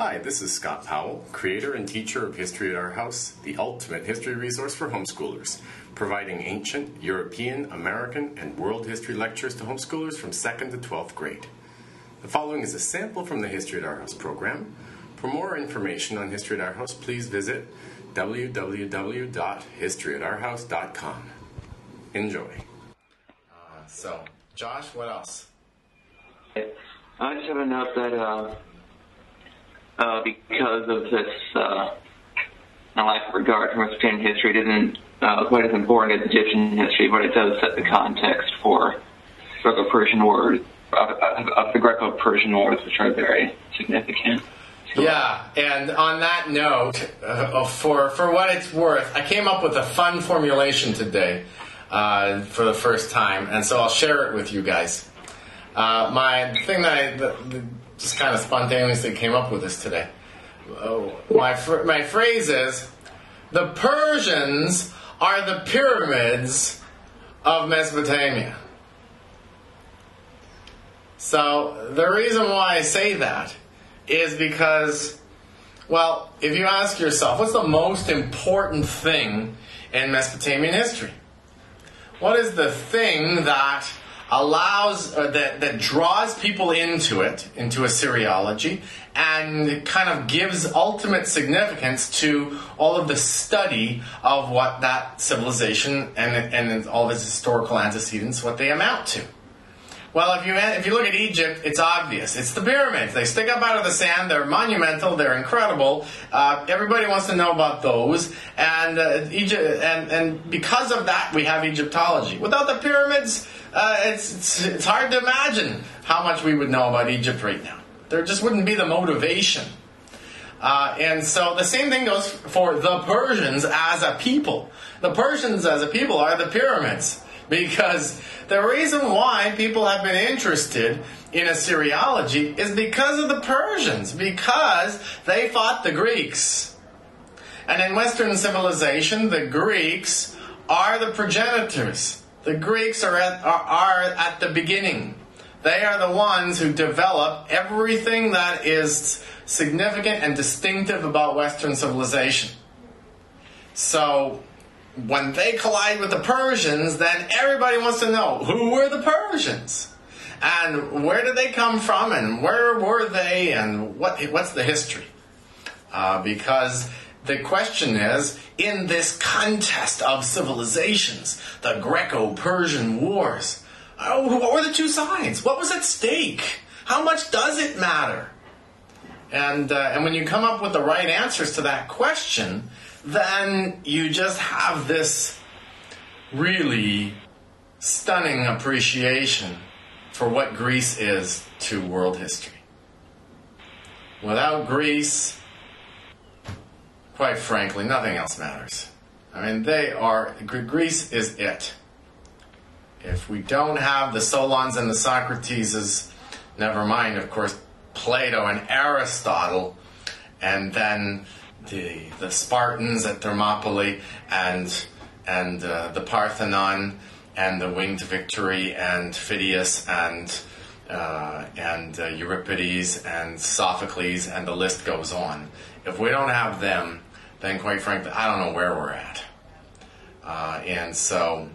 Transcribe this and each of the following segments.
Hi, this is Scott Powell, creator and teacher of History at Our House, the ultimate history resource for homeschoolers, providing ancient, European, American, and world history lectures to homeschoolers from 2nd to 12th grade. The following is a sample from the History at Our House program. For more information on History at Our House, please visit www.historyatourhouse.com. Enjoy. Uh, so, Josh, what else? I just have a note that uh, uh, because of this uh, lack of regard for Mesopotamian history, it isn't uh, quite as important as Egyptian history, but it does set the context for Greco-Persian wars, of, of, of the Greco-Persian wars, which are very significant. Yeah, and on that note, uh, for for what it's worth, I came up with a fun formulation today uh, for the first time, and so I'll share it with you guys. Uh, my thing that I the, the, just kind of spontaneously came up with this today. Uh, my fr- my phrase is, the Persians are the pyramids of Mesopotamia. So the reason why I say that is because, well, if you ask yourself, what's the most important thing in Mesopotamian history? What is the thing that allows uh, that that draws people into it, into Assyriology, and kind of gives ultimate significance to all of the study of what that civilization and and all of its historical antecedents, what they amount to. Well, if you if you look at Egypt, it's obvious. It's the pyramids. They stick up out of the sand. They're monumental. They're incredible. Uh, everybody wants to know about those. And uh, Egypt, and and because of that, we have Egyptology. Without the pyramids, uh, it's, it's it's hard to imagine how much we would know about Egypt right now. There just wouldn't be the motivation. Uh, and so the same thing goes for the Persians as a people. The Persians as a people are the pyramids because the reason why people have been interested in Assyriology is because of the Persians, because they fought the Greeks. And in Western civilization, the Greeks are the progenitors. The Greeks are at, are, are at the beginning. They are the ones who develop everything that is significant and distinctive about Western civilization. So, when they collide with the Persians, then everybody wants to know who were the Persians? And where did they come from? And where were they? And what, what's the history? Uh, because the question is in this contest of civilizations, the Greco Persian Wars, oh, what were the two sides? What was at stake? How much does it matter? And, uh, and when you come up with the right answers to that question, then you just have this really stunning appreciation for what Greece is to world history. Without Greece, quite frankly, nothing else matters. I mean, they are, Greece is it. If we don't have the Solons and the Socrateses, never mind, of course, Plato and Aristotle, and then the the Spartans at Thermopylae and and uh, the Parthenon and the Winged Victory and Phidias and uh, and uh, Euripides and Sophocles and the list goes on. If we don't have them, then quite frankly, I don't know where we're at. Uh, and so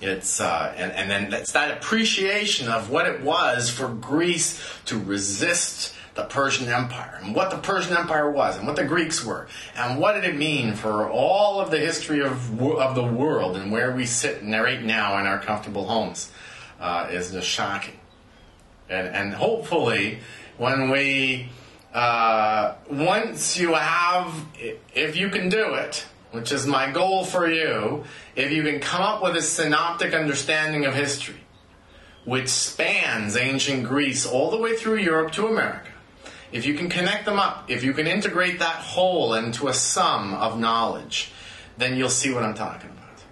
it's uh, and and then it's that appreciation of what it was for Greece to resist the Persian Empire and what the Persian Empire was and what the Greeks were and what did it mean for all of the history of, of the world and where we sit right now in our comfortable homes uh, is just shocking. And, and hopefully, when we, uh, once you have, if you can do it, which is my goal for you, if you can come up with a synoptic understanding of history, which spans ancient Greece all the way through Europe to America, if you can connect them up, if you can integrate that whole into a sum of knowledge, then you'll see what I'm talking about.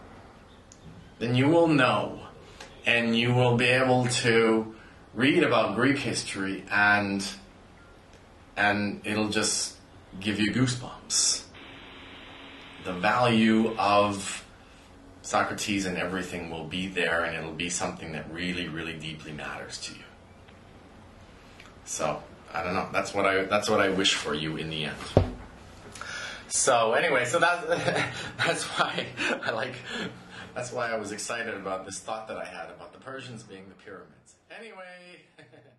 Then you will know, and you will be able to read about Greek history, and and it'll just give you goosebumps. The value of Socrates and everything will be there, and it'll be something that really, really deeply matters to you. So I don't know. That's what I that's what I wish for you in the end. So anyway, so that that's why I like that's why I was excited about this thought that I had about the Persians being the pyramids. Anyway.